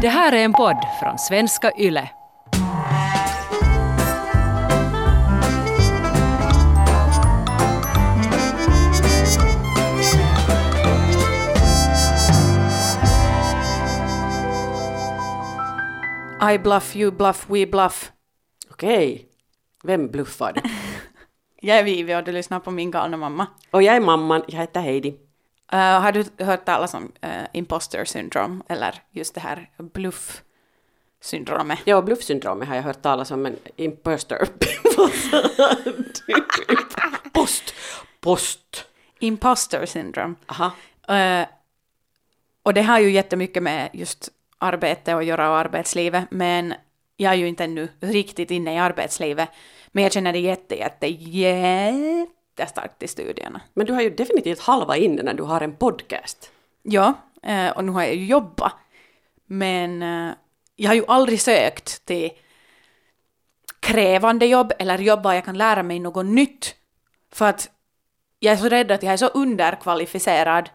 Det här är en podd från svenska YLE. I bluff, you bluff, we bluff. Okej. Vem bluffar? Jag är Vivi och du lyssnar på min galna mamma. Och jag är mamman, jag heter Heidi. Uh, har du hört talas om uh, imposter syndrome eller just det här bluff-syndromet? Ja, bluffsyndromet har jag hört talas om, men imposter... Post! Post! Imposter syndrome. Aha. Uh, och det har ju jättemycket med just arbete att göra och arbetslivet, men jag är ju inte ännu riktigt inne i arbetslivet. Men jag känner det jätte, jätte, jättestarkt i studierna. Men du har ju definitivt halva inne när du har en podcast. Ja, eh, och nu har jag ju jobbat. Men eh, jag har ju aldrig sökt till krävande jobb eller jobb där jag kan lära mig något nytt. För att jag är så rädd att jag är så underkvalificerad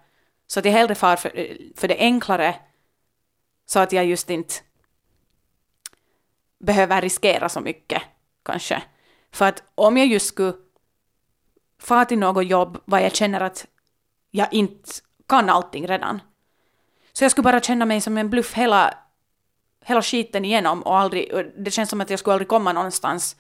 så att jag hellre far för, för det enklare så att jag just inte behöver riskera så mycket kanske. För att om jag just skulle fara till något jobb var jag känner att jag inte kan allting redan. Så jag skulle bara känna mig som en bluff hela, hela skiten igenom och aldrig, och det känns som att jag skulle aldrig komma någonstans.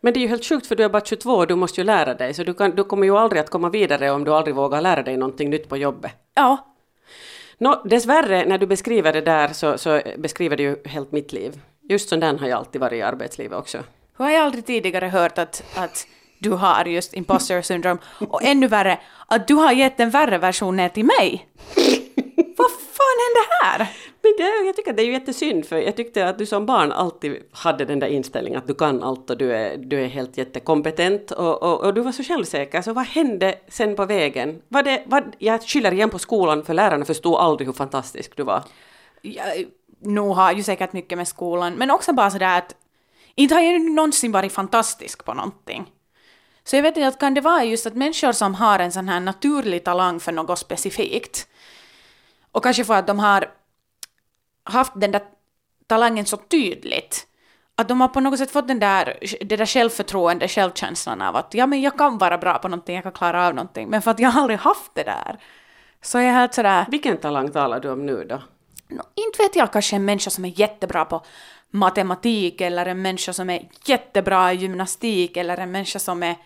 Men det är ju helt sjukt för du är bara 22 och du måste ju lära dig så du, kan, du kommer ju aldrig att komma vidare om du aldrig vågar lära dig någonting nytt på jobbet. Ja. Nå, dessvärre när du beskriver det där så, så beskriver du ju helt mitt liv. Just sån där har jag alltid varit i arbetslivet också. Hur har jag aldrig tidigare hört att, att du har just imposter syndrome och ännu värre att du har gett en värre version ner till mig. Vad fan hände här? Men det, jag tycker att det är ju jättesynd för jag tyckte att du som barn alltid hade den där inställningen att du kan allt och du är, du är helt jättekompetent och, och, och du var så självsäker. Så vad hände sen på vägen? Var det, var, jag skyller igen på skolan för lärarna förstod aldrig hur fantastisk du var. Jag, nog har ju säkert mycket med skolan, men också bara sådär att inte har jag någonsin varit fantastisk på någonting. Så jag vet inte, kan det vara just att människor som har en sån här naturlig talang för något specifikt, och kanske för att de har haft den där talangen så tydligt, att de har på något sätt fått den där, det där självförtroende, självkänslan av att ja men jag kan vara bra på någonting, jag kan klara av någonting, men för att jag aldrig haft det där. Så jag helt sådär... Vilken talang talar du om nu då? No, inte vet jag, kanske en människa som är jättebra på matematik eller en människa som är jättebra i gymnastik eller en människa som är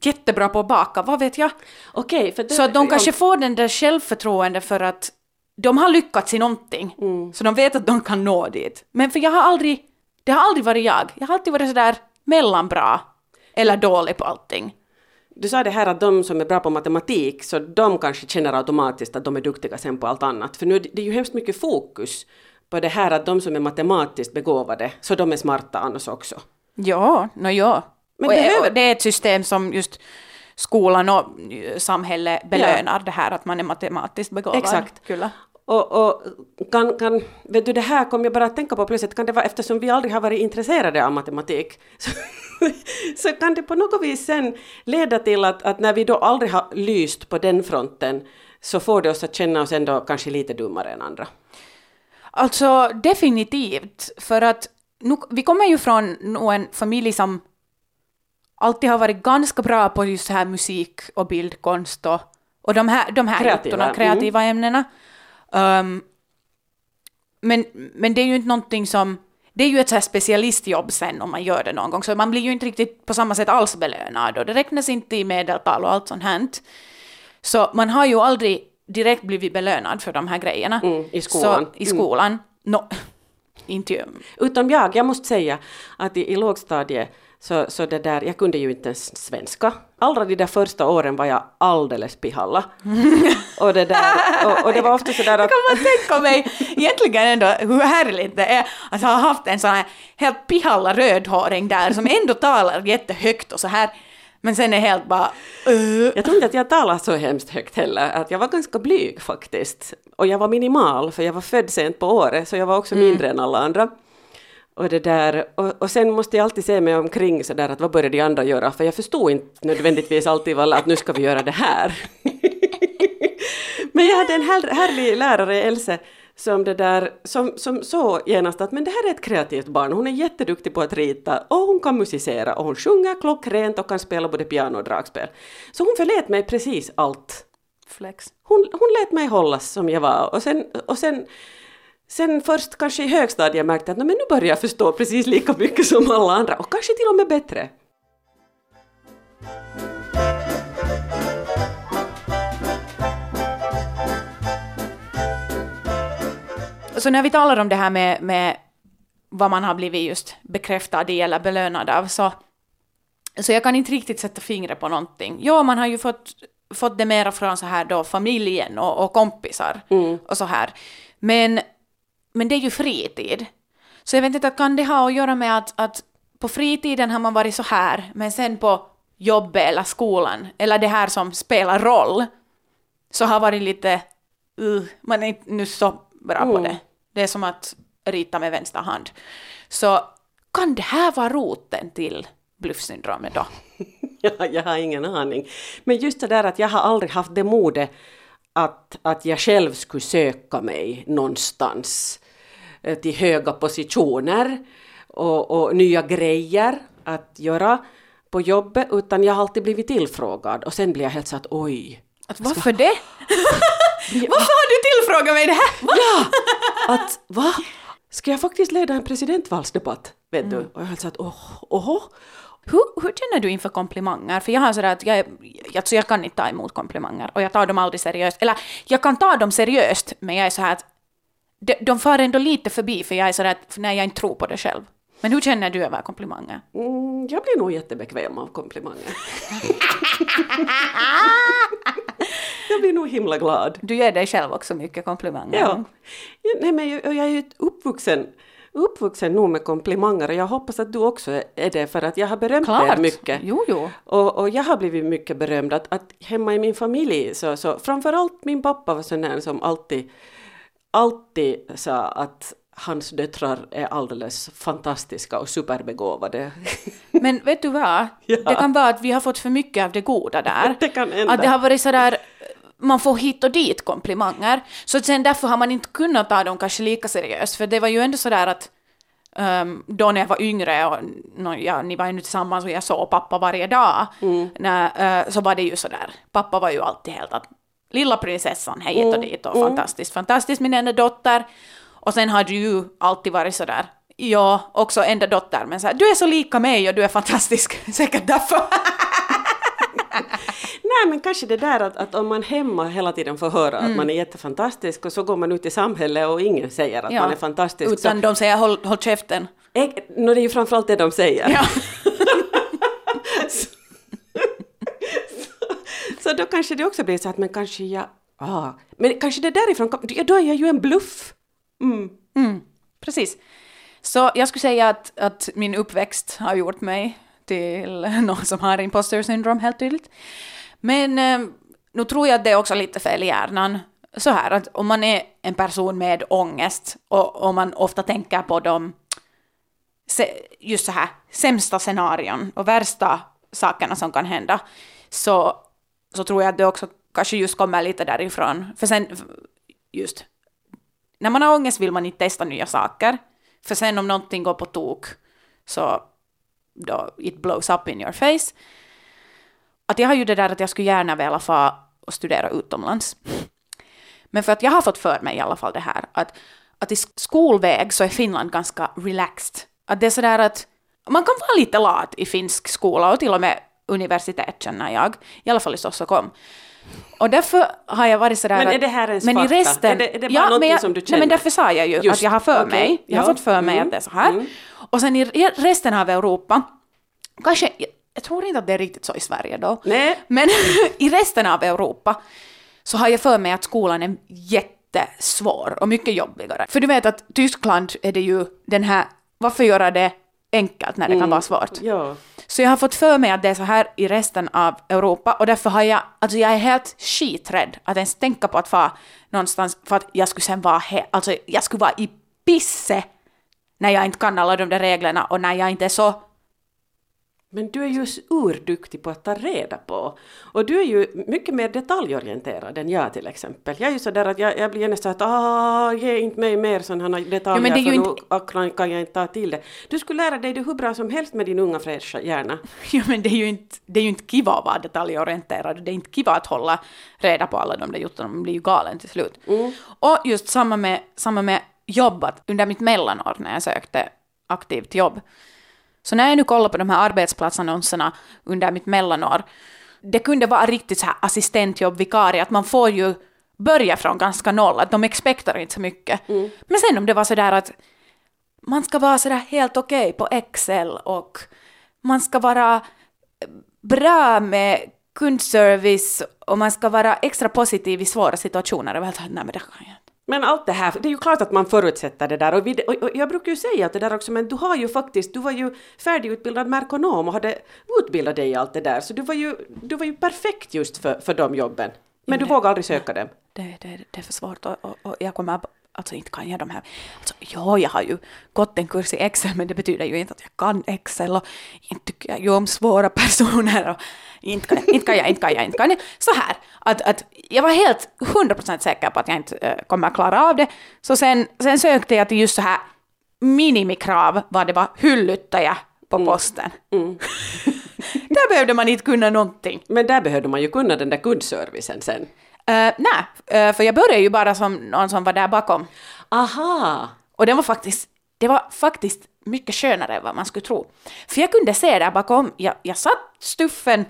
jättebra på att baka, vad vet jag? Okej, för det, Så att de kanske får den där självförtroende för att de har lyckats i någonting, Mm. så de vet att de kan nå dit. Men för jag har aldrig, det har aldrig varit jag. Jag har alltid varit sådär mellanbra eller dålig på allting. Du sa det här att de som är bra på matematik, så de kanske känner automatiskt att de är duktiga sen på allt annat. För nu är det, ju hemskt mycket fokus på det här att de som är matematiskt begåvade, så de är smarta annars också. Ja, nå ja. Men och, behöver- och det är ett system som just skolan och eh, samhället belönar det här att man är matematiskt begåvad. Exakt. Kyllä. Och, och kan, kan, vet du, det här kom jag bara att tänka på plötsligt, kan det vara eftersom vi aldrig har varit intresserade av matematik, så, så kan det på något vis sen leda till att, att när vi då aldrig har lyst på den fronten, så får det oss att känna oss ändå kanske lite dummare än andra. Alltså definitivt, för att nu, vi kommer ju från en familj som alltid har varit ganska bra på just här musik och bildkonst och, och de här, de här Kreativa, kreativa, kreativa ämnena. Um, men, men det är ju inte någonting som... Det är ju ett så här specialistjobb sen om man gör det någon gång, så man blir ju inte riktigt på samma sätt alls belönad och det räknas inte i medeltal och allt sånt här. Så man har ju aldrig direkt blivit belönad för de här grejerna. Mm, i skolan. Så, I skolan. No, inte. Utom jag, jag måste säga att i, i lågstadiet så, så det där, jag kunde ju inte ens svenska. Allra de där första åren var jag alldeles pihalla. och, det där, och, och det var ofta sådär att... kan man tänka mig egentligen ändå hur härligt det är att ha haft en sån här helt pihalla rödhåring där som ändå talar jättehögt och så här men sen är helt bara uh. Jag tror inte att jag talade så hemskt högt heller, att jag var ganska blyg faktiskt. Och jag var minimal, för jag var född sent på året, så jag var också mindre än alla andra. Och, det där, och, och sen måste jag alltid se mig omkring sådär att vad börjar de andra göra? För jag förstod inte nödvändigtvis alltid alla att nu ska vi göra det här. Men jag hade en här, härlig lärare, Else, som, det där, som, som så genast att men det här är ett kreativt barn, hon är jätteduktig på att rita och hon kan musicera och hon sjunger klockrent och kan spela både piano och dragspel. Så hon förlät mig precis allt. Flex. Hon, hon lät mig hållas som jag var och sen, och sen Sen först kanske i högstadiet märkte jag att men nu börjar jag förstå precis lika mycket som alla andra och kanske till och med bättre. Så när vi talar om det här med, med vad man har blivit just bekräftad i eller belönad av, så, så jag kan inte riktigt sätta fingret på någonting. Ja, man har ju fått, fått det mera från så här då familjen och, och kompisar Mm. och så här. Men, men det är ju fritid. Så jag vet inte, kan det ha att göra med att, att på fritiden har man varit så här, men sen på jobbet eller skolan, eller det här som spelar roll, så har varit lite, uh, man är inte nu så bra på Mm. det. Det är som att rita med vänster hand. Så kan det här vara roten till bluffsyndromet då? Jag, jag har ingen aning. Men just det där att jag har aldrig haft det modet att, att jag själv skulle söka mig någonstans till höga positioner och, och nya grejer att göra på jobbet, utan jag har alltid blivit tillfrågad och sen blir jag helt så att oj. Att varför det? varför har du tillfrågat mig det här? Ja! Att va? Ska jag faktiskt leda en presidentvalsdebatt? Vet du? Och jag är helt så att åh, åhå. Hur, hur känner du inför komplimanger? För jag har sådär att jag, alltså jag kan inte ta emot komplimanger och jag tar dem aldrig seriöst. Eller jag kan ta dem seriöst, men jag är så här att de, de far ändå lite förbi för jag är sådär att när jag inte tror på det själv. Men hur känner du över komplimanger? Mm, jag blir nog jättebekväm av komplimanger. jag blir nog himla glad. Du ger dig själv också mycket komplimanger. Ja. ja nej, men jag, jag är ju uppvuxen, uppvuxen nog med komplimanger och jag hoppas att du också är det för att jag har berömt Klart. er mycket. Jo, jo. Och, och jag har blivit mycket berömd att, att hemma i min familj så, så framförallt min pappa var sån här som alltid, alltid sa att hans döttrar är alldeles fantastiska och superbegåvade. Men vet du vad? Ja. Det kan vara att vi har fått för mycket av det goda där. Det kan hända. Att det har varit sådär, man får hit och dit komplimanger. Så sen därför har man inte kunnat ta dem kanske lika seriöst. För det var ju ändå sådär att um, då när jag var yngre och no, ja, ni var ju nu tillsammans och jag såg pappa varje dag. När, eh, så var det ju sådär, pappa var ju alltid helt att lilla prinsessan hej hit och dit och fantastiskt, fantastiskt min enda dotter. Och sen har du ju alltid varit sådär, ja, också enda dotter, men såhär, du är så lika mig och du är fantastisk, säkert därför. Nej men kanske det där att, att om man hemma hela tiden får höra att man är jättefantastisk och så går man ut i samhället och ingen säger att Ja, man är fantastisk. Utan de säger håll, håll käften. så, Äg- no, det är ju framförallt det de säger. Ja. Så då kanske det också blir så att men kanske jag, ah, men kanske det därifrån ja, då är jag ju en bluff. Mm. Mm, precis. Så jag skulle säga att, att min uppväxt har gjort mig till någon som har imposter syndrome helt tydligt. Men eh, nu tror jag att det är också lite fel i hjärnan. Så här att om man är en person med ångest och om man ofta tänker på de just så här sämsta scenarion och värsta sakerna som kan hända så, så tror jag att det också kanske just kommer lite därifrån. För sen just när man har ångest vill man inte testa nya saker. För sen om någonting går på tok så då it blows up in your face. Att jag har ju det där att jag skulle gärna vilja få och studera utomlands. Men för att jag har fått för mig i alla fall det här att, att i skolväg så är Finland ganska relaxed. Att det är sådär att man kan vara lite lat i finsk skola och till och med universitet känner jag. I alla fall i Stockholm. Och därför har jag varit sådär Men är det här ens men i fakta? resten, Är det- är det bara ja, men jag, som du Nej, känner? men därför sa jag ju Just, att jag har för okej, mig, jag har ja, fått för mig mm, att det är så här. mm. Och sen i re- resten av Europa, kanske, jag, tror inte att det är riktigt så i Sverige då, Nej. men i resten av Europa så har jag för mig att skolan är jättesvår och mycket jobbigare. För du vet att Tyskland är det ju den här, varför göra det enkelt när det kan vara svårt? Ja. Så jag har fått för mig att det är så här i resten av Europa och därför har jag, alltså jag är helt skiträdd att ens tänka på att vara någonstans för att jag skulle sen vara, he, alltså jag skulle vara i pisse när jag inte kan alla de där reglerna och när jag inte är så men du är ju urduktig på att ta reda på. Och du är ju mycket mer detaljorienterad än jag till exempel. Jag är ju sådär att jag, jag blir nästan att ah, ge inte mig mer sådana detaljer ju för inte- nu kan, jag inte ta till det. Du skulle lära dig det hur bra som helst med din unga fräscha hjärna. Jo, men det är ju inte, det är ju inte kiva att vara detaljorienterad. Det är inte kiva att hålla reda på alla de där juttorna. Man blir ju galen till slut. Och just samma med, samma med jobbat under mitt mellanår när jag sökte aktivt jobb. Så när jag nu kollar på de här arbetsplatsannonserna under mitt mellanår, det kunde vara riktigt så här assistentjobb, vikarie, att man får ju börja från ganska noll, att de expektar inte så mycket. Men sen om det var så där att man ska vara sådär helt okej på Excel och man ska vara bra med kundservice och man ska vara extra positiv i svåra situationer. Och jag var helt så nej men det kan jag inte. Men allt det här, det är ju klart att man förutsätter det där. Och, vi, och, och jag brukar ju säga att det där också, men du har ju faktiskt, du var ju färdigutbildad merkonom och hade utbildat dig i allt det där. Så du var ju, du var ju perfekt just för, för de jobben. Men du det- vågar aldrig söka dem. Det, det, det är för svårt och, och, och jag kommer, alltså inte kan jag de här, alltså ja, jag har ju gått en kurs i Excel men det betyder ju inte att jag kan Excel och inte tycker jag ju om svåra personer och inte kan jag, inte kan jag, inte kan jag, inte kan jag. Så här, att, att jag var helt 100% säker på att jag inte äh, kommer klara av det, så sen, sen sökte jag till just så här minimikrav vad det var hyllyttäjä på posten. Där behövde man inte kunna någonting. Men där behövde man ju kunna den där kundservicen sen. Uh, nej, eh, för jag började ju bara som någon som var där bakom. Aha! Och det var faktiskt, det var faktiskt mycket skönare än vad man skulle tro. För jag kunde se där bakom, jag, jag satt stuffen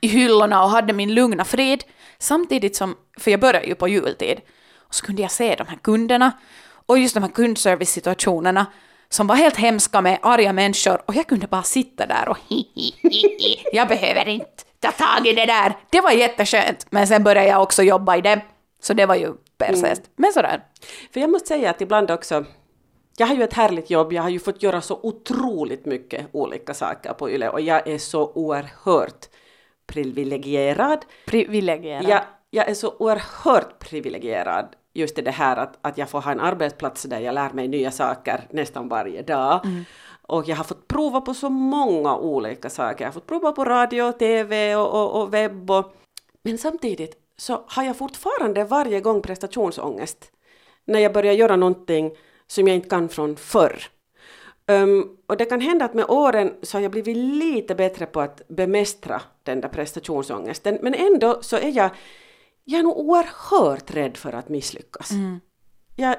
i hyllorna och hade min lugna frid, samtidigt som, för jag började ju på jultid, och så kunde jag se de här kunderna och just de här kundservice-situationerna som var helt hemska med arga människor och jag kunde bara sitta där och hi, hi, hi, hi. jag behöver inte ta tag i det där. Det var jätteskönt, men sen började jag också jobba i det, så det var ju persest. Men sådär. För jag måste säga att ibland också, jag har ju ett härligt jobb, jag har ju fått göra så otroligt mycket olika saker på YLE och jag är så oerhört privilegierad. Privilegierad. Jag, jag är så oerhört privilegierad just det här att, att jag får ha en arbetsplats där jag lär mig nya saker nästan varje dag. Och jag har fått prova på så många olika saker. Jag har fått prova på radio, tv och, och, och webb. Och, men samtidigt så har jag fortfarande varje gång prestationsångest när jag börjar göra någonting som jag inte kan från förr. Um, och det kan hända att med åren så har jag blivit lite bättre på att bemästra den där prestationsångesten. Men ändå så är jag, jag är nog oerhört rädd för att misslyckas. Jag,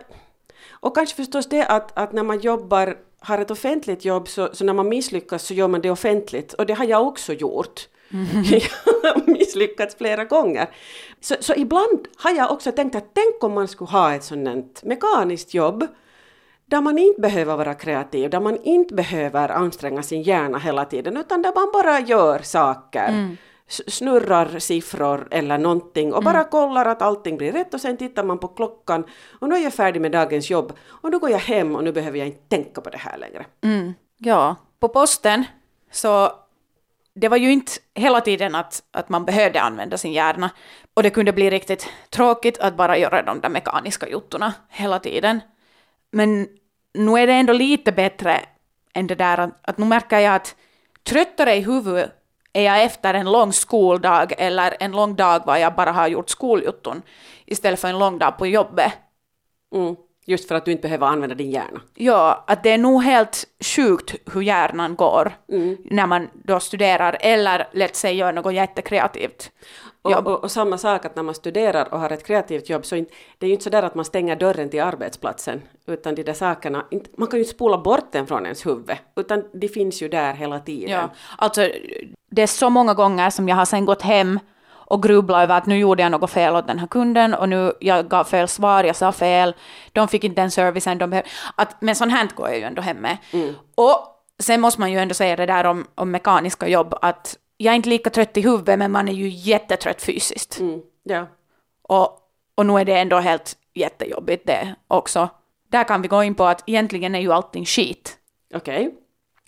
och kanske förstås det att, att när man jobbar, har ett offentligt jobb, så, så när man misslyckas så gör man det offentligt. Och det har jag också gjort. jag har misslyckats flera gånger. Så, så ibland har jag också tänkt att tänk om man skulle ha ett sådant mekaniskt jobb där man inte behöver vara kreativ, där man inte behöver anstränga sin hjärna hela tiden, utan där man bara gör saker. S- Snurrar siffror eller någonting och bara kollar att allting blir rätt och sen tittar man på klockan och nu är jag färdig med dagens jobb och nu går jag hem och nu behöver jag inte tänka på det här längre. Mm, ja, på posten så det var ju inte hela tiden att, att man behövde använda sin hjärna. Och det kunde bli riktigt tråkigt att bara göra de där mekaniska juttorna hela tiden. Men nu är det ändå lite bättre än det där att, att nu märker jag att tröttare i huvudet är jag efter en lång skoldag eller en lång dag var jag bara har gjort skoljutton istället för en lång dag på jobbet. Mm. Just för att du inte behöver använda din hjärna. Ja, att det är nog helt sjukt hur hjärnan går när man då studerar eller lätt sig gör något jättekreativt. Och, och, och samma sak att när man studerar och har ett kreativt jobb så inte, det är ju inte så där att man stänger dörren till arbetsplatsen utan de där sakerna, inte, man kan ju inte spola bort den från ens huvud utan de finns ju där hela tiden. Ja, alltså det är så många gånger som jag har sen gått hem och grubblat över att nu gjorde jag något fel åt den här kunden och nu jag gav fel svar, jag sa fel, de fick inte den servicen de behövde. Att, men sånt här går jag ju ändå hem med. Och sen måste man ju ändå säga det där om, om mekaniska jobb, att jag är inte lika trött i huvudet men man är ju jättetrött fysiskt. Mm, ja. Och, och nu är det ändå helt jättejobbigt det också. Där kan vi gå in på att egentligen är ju allting skit. Okej.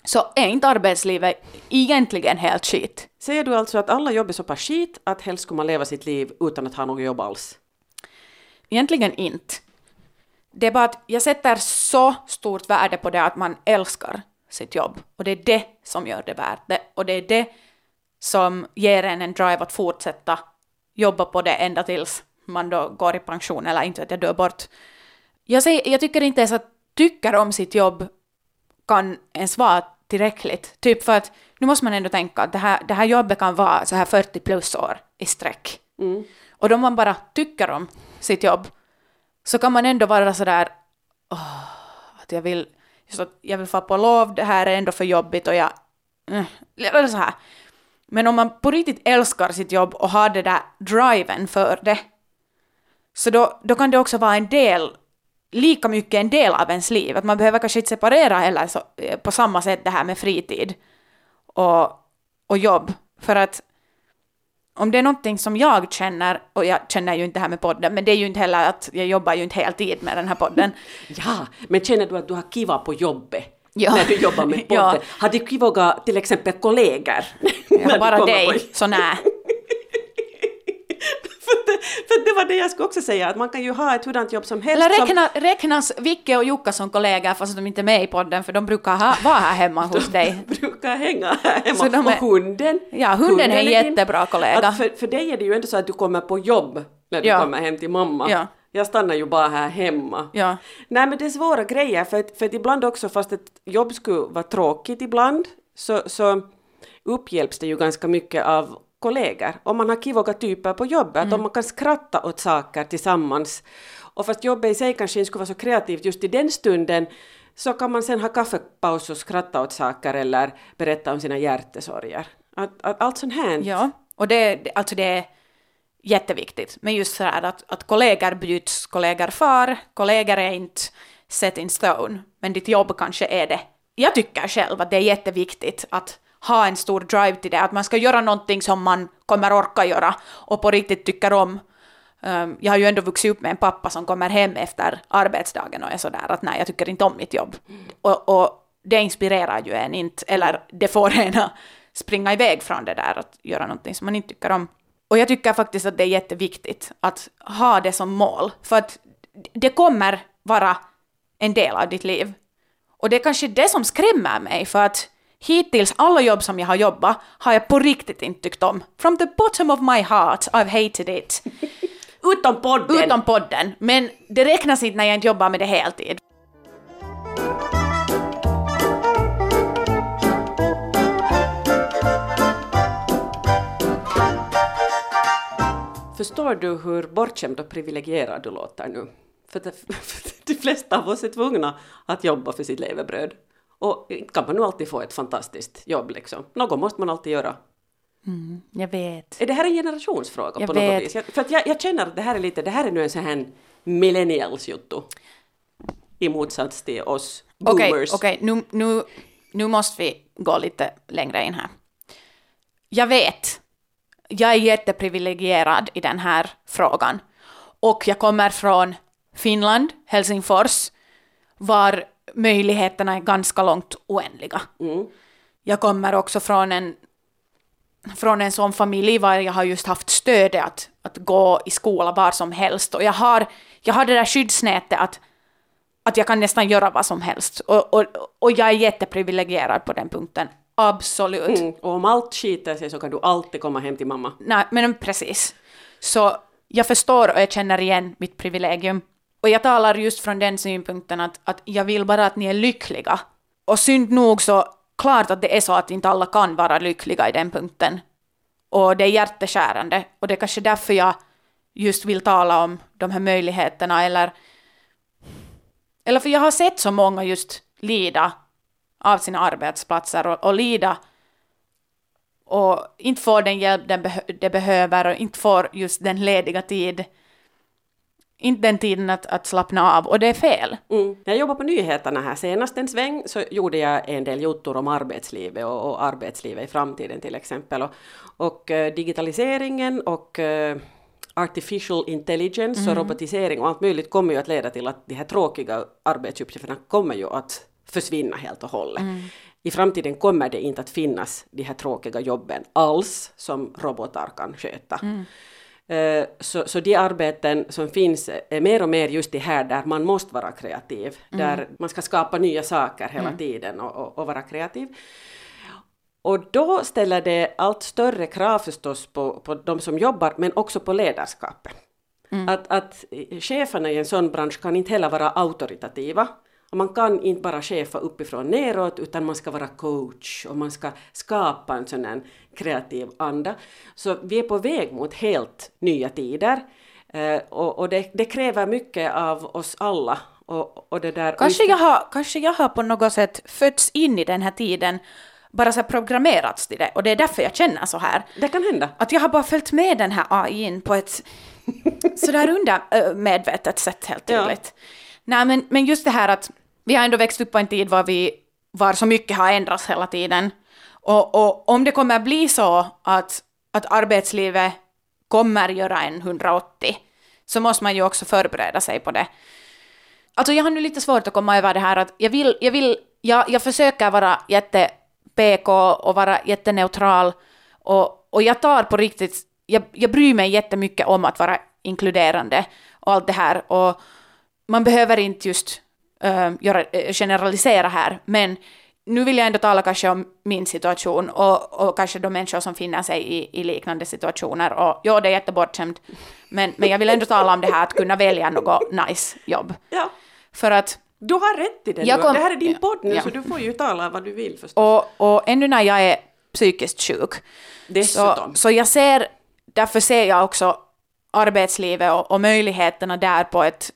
Så är inte arbetslivet egentligen helt skit? Säger du alltså att alla jobb är så pass skit att helst skulle man leva sitt liv utan att ha något jobb alls? Egentligen inte. Det är bara att jag sätter så stort värde på det att man älskar sitt jobb. Och det är det som gör det värt det. Och det är det som ger en en drive att fortsätta jobba på det ända tills man då går i pension eller inte vet jag, dör bort. Jag, säger, jag tycker inte ens att tycker om sitt jobb kan ens vara tillräckligt. Typ för att nu måste man ändå tänka att det här, det här jobbet kan vara så här 40 plus år i sträck. Mm. Och då man bara tycker om sitt jobb så kan man ändå vara sådär åh, att jag vill, just att jag vill få på lov, det här är ändå för jobbigt och jag... Mm, eller så här. Men om man på riktigt älskar sitt jobb och har det där driven för det så då, då kan det också vara en del, lika mycket en del av ens liv. Att man behöver kanske inte separera heller så, eh, på samma sätt det här med fritid och, och jobb. För att om det är någonting som jag känner, och jag känner ju inte det här med podden, men det är ju inte heller att jag jobbar ju inte heltid med den här podden. Ja, men känner du att du har kiva på jobbet? Ja. När du jobbar med podden? Ja. Har du kivoga till exempel kollegor? Jag har bara dig, så nej. för, det, var det jag skulle också säga, att man kan ju ha ett hurdant jobb som helst. Eller som- räkna, räknas Vicke och Jukka som kollegor fast de inte är med i podden för de brukar ha, vara här hemma hos dig. brukar hänga här hemma. Så de är- Och hunden. Ja, hunden är en jättebra kollega. Att för, för dig är det ju ändå så att du kommer på jobb när du Ja. kommer hem till mamma. Ja. Jag stannar ju bara här hemma. Ja. Nej men det är svåra grejer för att, för att ibland också fast ett jobb skulle vara tråkigt ibland så, så upphjälps det ju ganska mycket av kollegor. Om man har kivoga typer på jobbet, Mm. att om man kan skratta åt saker tillsammans. Och fast jobbet i sig kanske inte skulle vara så kreativt just i den stunden så kan man sen ha kaffepaus och skratta åt saker eller berätta om sina hjärtesorger. Att, att allt sånt här. Ja, och det, det- alltså det är jätteviktigt. Men just så här att, att kollegor byts, kollegor far, kollegor är inte set in stone, men ditt jobb kanske är det. Jag tycker själv att det är jätteviktigt att ha en stor drive till det, att man ska göra någonting som man kommer orka göra och på riktigt tycker om. Um, jag har ju ändå vuxit upp med en pappa som kommer hem efter arbetsdagen och är sådär att nej, jag tycker inte om mitt jobb. Och, och det inspirerar ju en inte, eller det får en att springa iväg från det där att göra någonting som man inte tycker om. Och jag tycker faktiskt att det är jätteviktigt att ha det som mål, för att det kommer vara en del av ditt liv. Och det är kanske det som skrämmer mig, för att hittills alla jobb som jag har jobbat har jag på riktigt inte tyckt om. From the bottom of my heart, I've hated it. Utom podden! Utom podden, men det räknas inte när jag inte jobbar med det heltid. Förstår du hur bortskämd och privilegierad du låter nu? För, det, för de flesta av oss är tvungna att jobba för sitt levebröd. Och kan man nu alltid få ett fantastiskt jobb liksom. Något måste man alltid göra. Jag vet. Är det här en generationsfråga Jag på vet. något vis? Jag, för att jag, jag känner att det här är lite, det här är nu en sån här millennials-juttu. I motsats till oss Okej, boomers. okej, nu, nu, nu måste vi gå lite längre in här. Jag vet, jag är jätteprivilegierad i den här frågan. Och jag kommer från Finland, Helsingfors, var möjligheterna är ganska långt oändliga. Mm. Jag kommer också från en, från en sån familj var jag har just haft stödet att, att gå i skola var som helst. Och jag har, jag har det där skyddsnätet att, att jag kan nästan göra vad som helst. Och, och, och jag är jätteprivilegierad på den punkten. Absolut. Mm. Och om allt skiter sig så kan du alltid komma hem till mamma. Nej, men precis. Så jag förstår och jag känner igen mitt privilegium. Och jag talar just från den synpunkten att, att jag vill bara att ni är lyckliga. Och synd nog så, klart att det är så att inte alla kan vara lyckliga i den punkten. Och det är hjärteskärande. Och det är kanske därför jag just vill tala om de här möjligheterna eller... Eller för jag har sett så många just lida av sina arbetsplatser och, och lida och inte får den hjälp den beh- de behöver och inte får just den lediga tid, inte den tiden att, att slappna av och det är fel. Mm. När jag jobbade på nyheterna här senast en sväng så gjorde jag en del juttor om arbetslivet och, och arbetslivet i framtiden till exempel. Och, och eh, digitaliseringen och eh, artificial intelligence och robotisering och allt möjligt kommer ju att leda till att de här tråkiga arbetsuppgifterna kommer ju att försvinna helt och hållet. I framtiden kommer det inte att finnas de här tråkiga jobben alls som robotar kan sköta. Eh, Så, så de arbeten som finns är mer och mer just det här där man måste vara kreativ, där man ska skapa nya saker hela tiden och, och, och vara kreativ. Och då ställer det allt större krav förstås på, på de som jobbar, men också på ledarskapet. Att, att cheferna i en sån bransch kan inte heller vara auktoritativa. Och man kan inte bara chefa uppifrån neråt, utan man ska vara coach och man ska skapa en sån här kreativ anda. Så vi är på väg mot helt nya tider. Eh, och och det, det kräver mycket av oss alla. Och, och det där, Kanske jag, har, kanske jag har på något sätt fötts in i den här tiden, bara så programmerats till det, och det är därför jag känner så här. Det kan hända. Att jag har bara följt med den här AIn på ett sådär undermedvetet sätt helt Ja. tydligt. Nej, men, men just det här att vi har ändå växt upp på en tid var, vi, var så mycket har ändrats hela tiden. Och, och om det kommer bli så att, att arbetslivet kommer göra en 180, så måste man ju också förbereda sig på det. Alltså jag har nu lite svårt att komma över det här att jag vill, jag vill, jag, jag försöker vara jätte PK och vara jätteneutral och, och jag tar på riktigt, jag, jag bryr mig jättemycket om att vara inkluderande och allt det här och man behöver inte just äh, göra, generalisera här men nu vill jag ändå tala kanske om min situation och, och kanske de människor som finner sig i, i liknande situationer och ja, det är jättebortskämt men, men jag vill ändå tala om det här att kunna välja något nice jobb. Ja, För att du har rätt i det. Jag kom- det här är din podd nu, ja. så du får ju tala vad du vill förstås. Och, och ännu när jag är psykiskt sjuk, så, så jag ser, därför ser jag också arbetslivet och, och möjligheterna där på ett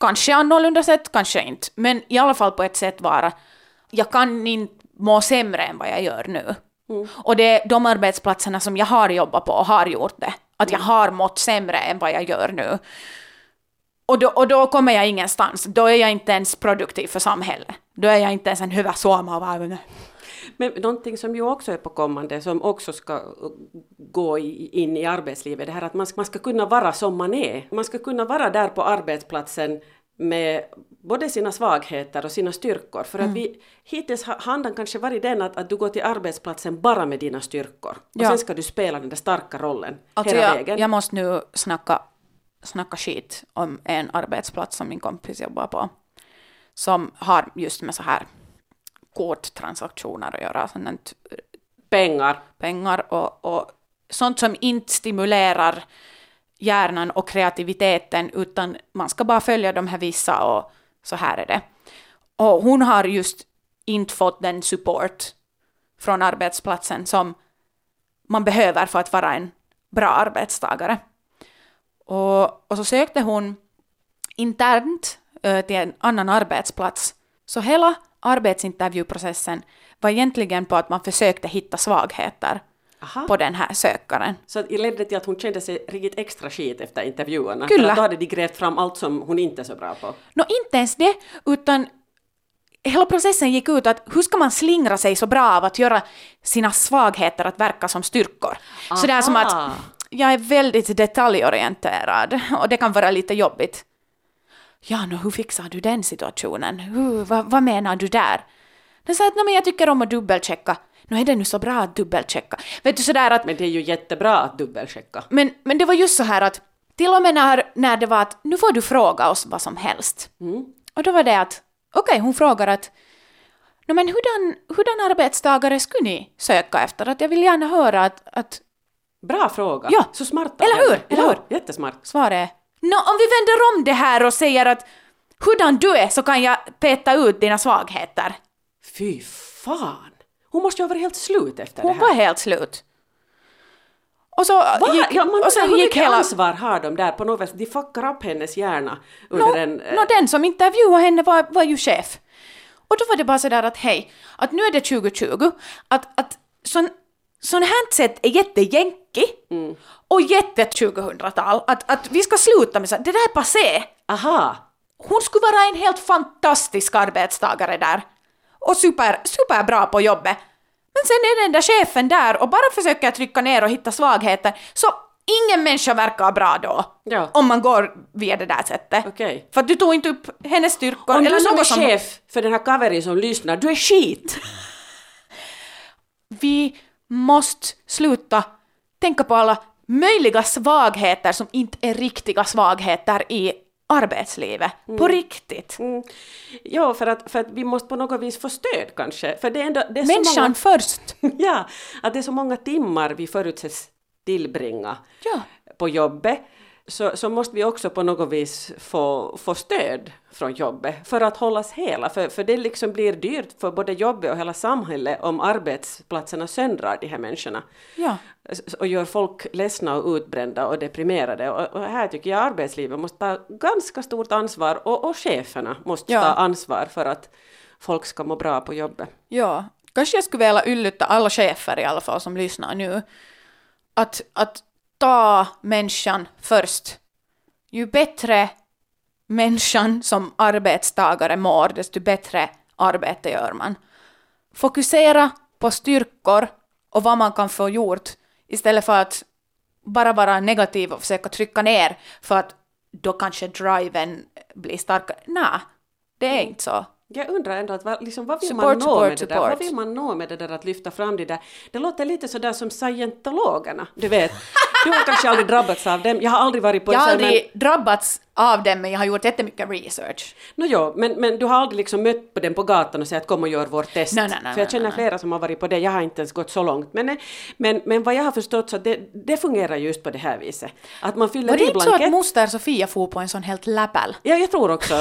kanske annorlunda sätt, kanske inte, men i alla fall på ett sätt vara, jag kan inte må sämre än vad jag gör nu. Och det är de arbetsplatserna som jag har jobbat på och har gjort det, att jag har mått sämre än vad jag gör nu. Och då, och då kommer jag ingenstans, då är jag inte ens produktiv för samhället. Då är jag inte ens en hyvä suomalainen. Men någonting som ju också är på kommande, som också ska gå in i arbetslivet, det här att man ska, man ska kunna vara som man är. Man ska kunna vara där på arbetsplatsen med både sina svagheter och sina styrkor. För Mm. att vi, hittills har handan kanske varit den att, att du går till arbetsplatsen bara med dina styrkor. Och Ja. sen ska du spela den där starka rollen Alltså hela jag, vägen. jag måste nu snacka, snacka skit om en arbetsplats som min kompis jobbar på. Som har just med så här korttransaktioner att göra, sånt Pengar. pengar och, och sånt som inte stimulerar hjärnan och kreativiteten utan man ska bara följa de här vissa och så här är det. Och hon har just inte fått den support från arbetsplatsen som man behöver för att vara en bra arbetstagare. Och, och så sökte hon internt eh, till en annan arbetsplats. Så hela arbetsintervjuprocessen var egentligen på att man försökte hitta svagheter Aha. på den här sökaren. Så det ledde till att hon kände sig riktigt extra skit efter intervjuerna. Kyllä. För att då hade de grävt fram allt som hon inte är så bra på. Nå, inte ens det, utan hela processen gick ut att hur ska man slingra sig så bra av att göra sina svagheter att verka som styrkor? Så det är som Aha. att jag är väldigt detaljorienterad och det kan vara lite jobbigt. Ja, nå, hur fixar du den situationen? Hur, vad, vad menar du där? Den sa att "Nej, men jag tycker om att dubbelchecka. Nu är det nu så bra att dubbelchecka. Vet du sådär att Men det är ju jättebra att dubbelchecka. men, men det var just så här att till och med när, när det var att nu får du fråga oss vad som helst. Och då var det att okej, hon frågar att no, men hurdan, hurdan arbetstagare skulle ni söka efter? Att jag vill gärna höra att, att Bra fråga. Ja. Så smart. av Eller hur? Eller ja, hur? Jättesmart. svaret Nå, om vi vänder om det här och säger att hurdan du är så kan jag peta ut dina svagheter. Fy fan! Hon måste ju ha varit helt slut efter Hon det här. var helt slut. Och så Va? gick, ja, man och så undrar hur gick mycket hela... ansvar har de där på något vis? De fuckar upp hennes hjärna under Nå, en... eh, nå, den som intervjuade henne var, var ju chef. Och då var det bara sådär att hej, att nu är det 2020, att, att sån, sån här sätt är jättejänki och jätte 2000-tal, att, att vi ska sluta med så, det där är passé. Aha! Hon skulle vara en helt fantastisk arbetstagare där. Och super, superbra på jobbet. Men sen är den där chefen där och bara försöker trycka ner och hitta svagheter, så ingen människa verkar bra då. Ja. Om man går via det där sättet. Okej. För du tog inte upp hennes styrkor. Om du som är chef för den här kaverin som lyssnar, du är skit! Vi måste sluta tänka på alla möjliga svagheter som inte är riktiga svagheter i arbetslivet. På riktigt. Mm. Ja, för att, för att vi måste på något vis få stöd kanske. För det är ändå, det är så Människan många, först. ja, att det är så många timmar vi förutsätts tillbringa Ja. på jobbet. Så, så måste vi också på något vis få, få stöd från jobbet för att hållas hela. För, för det liksom blir dyrt för både jobbet och hela samhället om arbetsplatserna söndrar de här människorna Ja. och gör folk ledsna och utbrända och deprimerade. Och, och här tycker jag arbetslivet måste ta ganska stort ansvar och, och cheferna måste Ja. ta ansvar för att folk ska må bra på jobbet. Ja, kanske jag skulle vilja yllytta alla chefer i alla fall som lyssnar nu. Att, att ta människan först. Ju bättre människan som arbetstagare mår, desto bättre arbete gör man. Fokusera på styrkor och vad man kan få gjort istället för att bara vara negativ och försöka trycka ner för att då kanske driven blir starkare. Nej, det är inte så. Jag undrar ändå att vad, liksom, vad vill Support, man nå support, med det där? Vad vill man nå med det där att lyfta fram det där? Det låter lite sådär som scientologerna, du vet. Du har kanske aldrig drabbats av dem. Jag har aldrig varit på Jag har aldrig drabbats av dem, men jag har gjort jättemycket research. Nå jo, men, men du har aldrig liksom mött på den på gatan och sagt kom och gör vårt test. Nej, nej, nej, För jag känner flera som har varit på det, jag har inte ens gått så långt. Men, men, men vad jag har förstått så det, det fungerar just på det här viset. Att man fyller Var det i inte så att blankett. moster Sofia for på en sån helt läppel? Ja, jag tror också.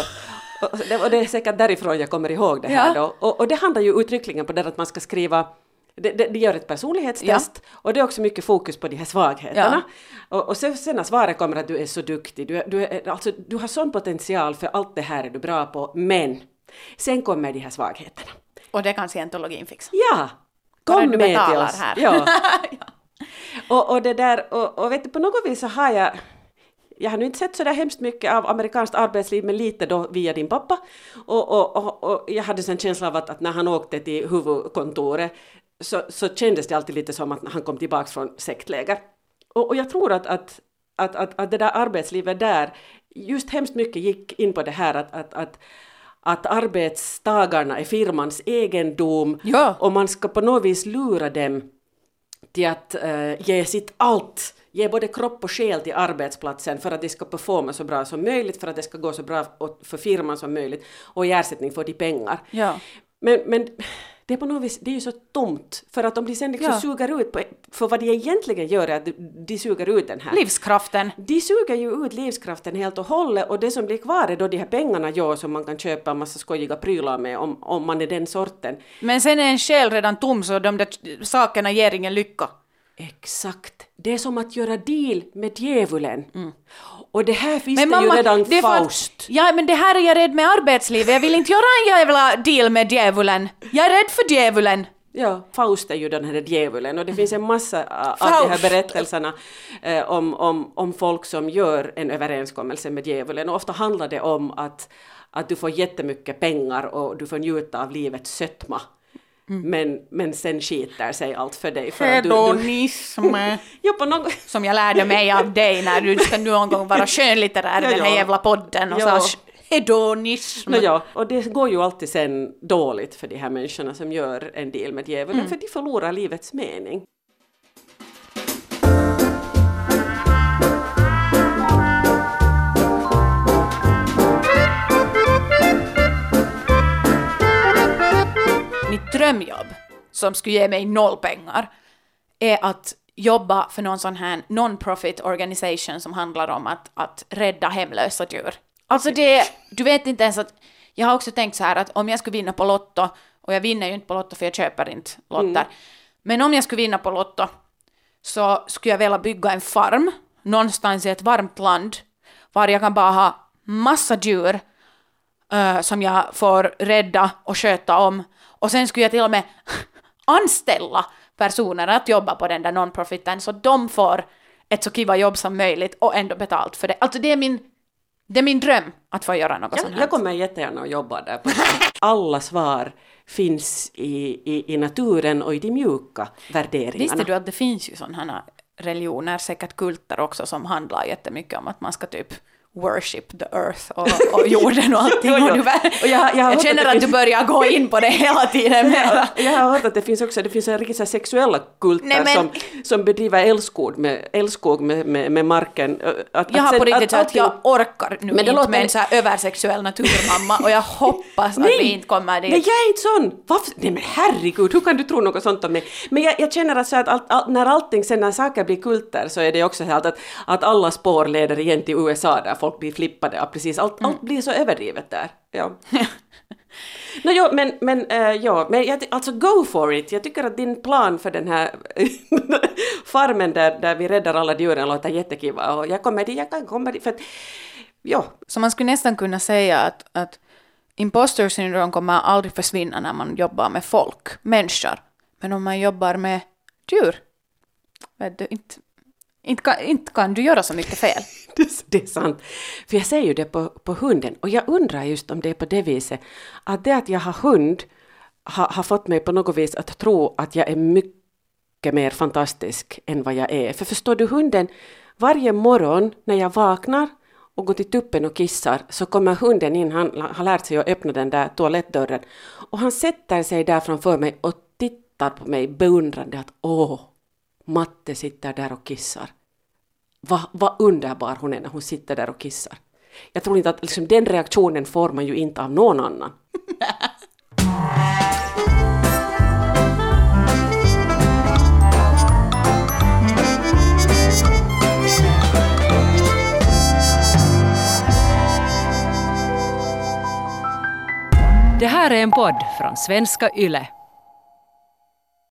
Och det, och det är säkert därifrån jag kommer ihåg det här Ja. då. Och, och det handlar ju uttryckligen på det att man ska skriva de, de, de gör ett personlighetstest och det är också mycket fokus på de här svagheterna. Och, och sen, sen när svaret kommer att du är så duktig, du, du, är, alltså, du har sån potential för allt det här är du bra på, men sen kommer de här svagheterna. Och det kan scientologin fixa. Ja! Kom med till oss! här. Ja. och, och det där, och, och vet du, på något vis så har jag jag har nu inte sett så där hemskt mycket av amerikanskt arbetsliv, men lite då via din pappa. Och, och, och, och jag hade en känsla av att, att när han åkte till huvudkontoret så, så kändes det alltid lite som att han kom tillbaks från sektläger. Och, och jag tror att, att, att, att, att det där arbetslivet där just hemskt mycket gick in på det här att, att, att att arbetstagarna är firmans egendom Ja. och man ska på något vis lura dem till att eh, ge sitt allt, ge både kropp och själ till arbetsplatsen för att de ska performa så bra som möjligt, för att det ska gå så bra för firman som möjligt och i ersättning får de pengar. Ja. Men, men det är på något vis, det är ju så tomt, för att om de sen liksom Ja. suger ut, på, för vad de egentligen gör är att de, de suger ut den här. Livskraften. De suger ju ut livskraften helt och hållet och det som blir kvar är då de här pengarna ja, som man kan köpa en massa skojiga prylar med om, om man är den sorten. Men sen är en själ redan tom så de där sakerna ger ingen lycka. Exakt. Det är som att göra deal med djävulen. Och det här Mm. Men mamma, ju redan det för att- Faust. Ja, men det här är jag rädd med arbetslivet. Jag vill inte göra en jävla deal med djävulen. Jag är rädd för djävulen. Ja, Faust är ju den här djävulen och det finns en massa av de här Faust. berättelserna eh, om, om, om folk som gör en överenskommelse med djävulen och ofta handlar det om att, att du får jättemycket pengar och du får njuta av livets sötma. Mm. Men, men sen skiter sig allt för dig. För att du, Hedonism. ja, på något, Som jag lärde mig av dig när du ska någon gång vara skönlitterär i Ja, den här jävla podden och Ja. sa hedonism. Nå ja, och det går ju alltid sen dåligt för de här människorna som gör en deal med djävulen, Mm. för de förlorar livets mening. Som skulle ge mig noll pengar, är att jobba för någon sån här non-profit organisation som handlar om att, att rädda hemlösa djur. Alltså det, du vet inte ens att, jag har också tänkt så här att om jag skulle vinna på Lotto, och jag vinner ju inte på Lotto för jag köper inte lotter, men om jag skulle vinna på Lotto så skulle jag vilja bygga en farm någonstans i ett varmt land var jag kan bara ha massa djur eh, som jag får rädda och sköta om. Och sen skulle jag till och med anställa personer att jobba på den där non-profiten så de får ett så kiva jobb som möjligt och ändå betalt för det. Alltså det är min, det är min dröm att få göra något Jag, sånt här. jag kommer jättegärna att jobba där. På Alla svar finns i, i, i naturen och i de mjuka värderingarna. Visste du att det finns ju sådana här religioner, säkert kulter också, som handlar jättemycket om att man ska typ worship the earth och, och jorden och allting. Jo, jo. Och jag- jag jag känner att att, du börjar gå in på det hela tiden. mera. Jag har hört att det finns också det finns en riktigt sexuella kulter Nej, men- som, som bedriver älskog med, älskog med, med, med marken. Att, Jag har sen- på riktigt att allting- jag orkar nu Men inte låter- med en så här översexuell naturmamma och jag hoppas att vi inte kommer dit. Nej, jag är inte sån! Varför? Nej men herregud, hur kan du tro något sånt om mig? Men jag, jag känner att, så att allt, allt, när allting, sen när saker blir kulter så är det också så att, att alla spår leder igen till USA där folk blir flippade av precis allt, allt blir så överdrivet där. Ja. no, jo, men, men, eh, ja, men jag, alltså go for it. Jag tycker att din plan för den här farmen där, där vi räddar alla djuren låter jättekiva och jag kommer dit, jag kan komma dit för att, ja, Så man skulle nästan kunna säga att, att imposter syndrom kommer aldrig försvinna när man jobbar med folk, människor. Men om man jobbar med djur, vet du, inte, inte, kan, inte kan du göra så mycket fel. Det, är sant. För jag ser ju det på, på hunden och jag undrar just om det är på det viset att det att jag har hund har, har fått mig på något vis att tro att jag är mycket mer fantastisk än vad jag är. För förstår du hunden, varje morgon när jag vaknar och går till tuppen och kissar så kommer hunden in, han har lärt sig att öppna den där toalettdörren och han sätter sig där framför mig och tittar på mig beundrande att åh, Matte sitter där och kissar. Vad va underbar hon är när hon sitter där och kissar. Jag tror inte att liksom, den reaktionen får man ju inte av någon annan. Det här är en podd från svenska YLE.